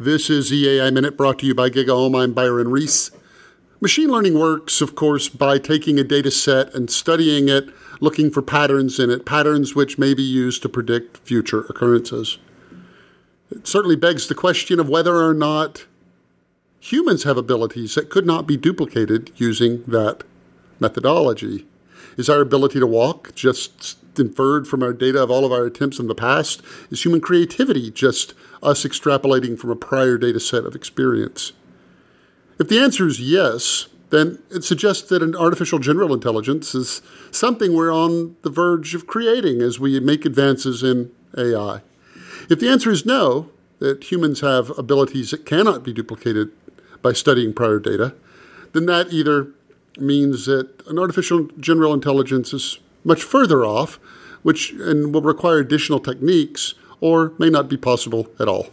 This is EAI Minute brought to you by GigaOM. I'm Byron Reese. Machine learning works, of course, by taking a data set and studying it, looking for patterns in it, patterns which may be used to predict future occurrences. It certainly begs the question of whether or not humans have abilities that could not be duplicated using that methodology. Is our ability to walk just inferred from our data of all of our attempts in the past? Is human creativity just us extrapolating from a prior data set of experience? If the answer is yes, then it suggests that an artificial general intelligence is something we're on the verge of creating as we make advances in AI. If the answer is no, that humans have abilities that cannot be duplicated by studying prior data, then that either means that an artificial general intelligence is much further off, which and will require additional techniques, or may not be possible at all.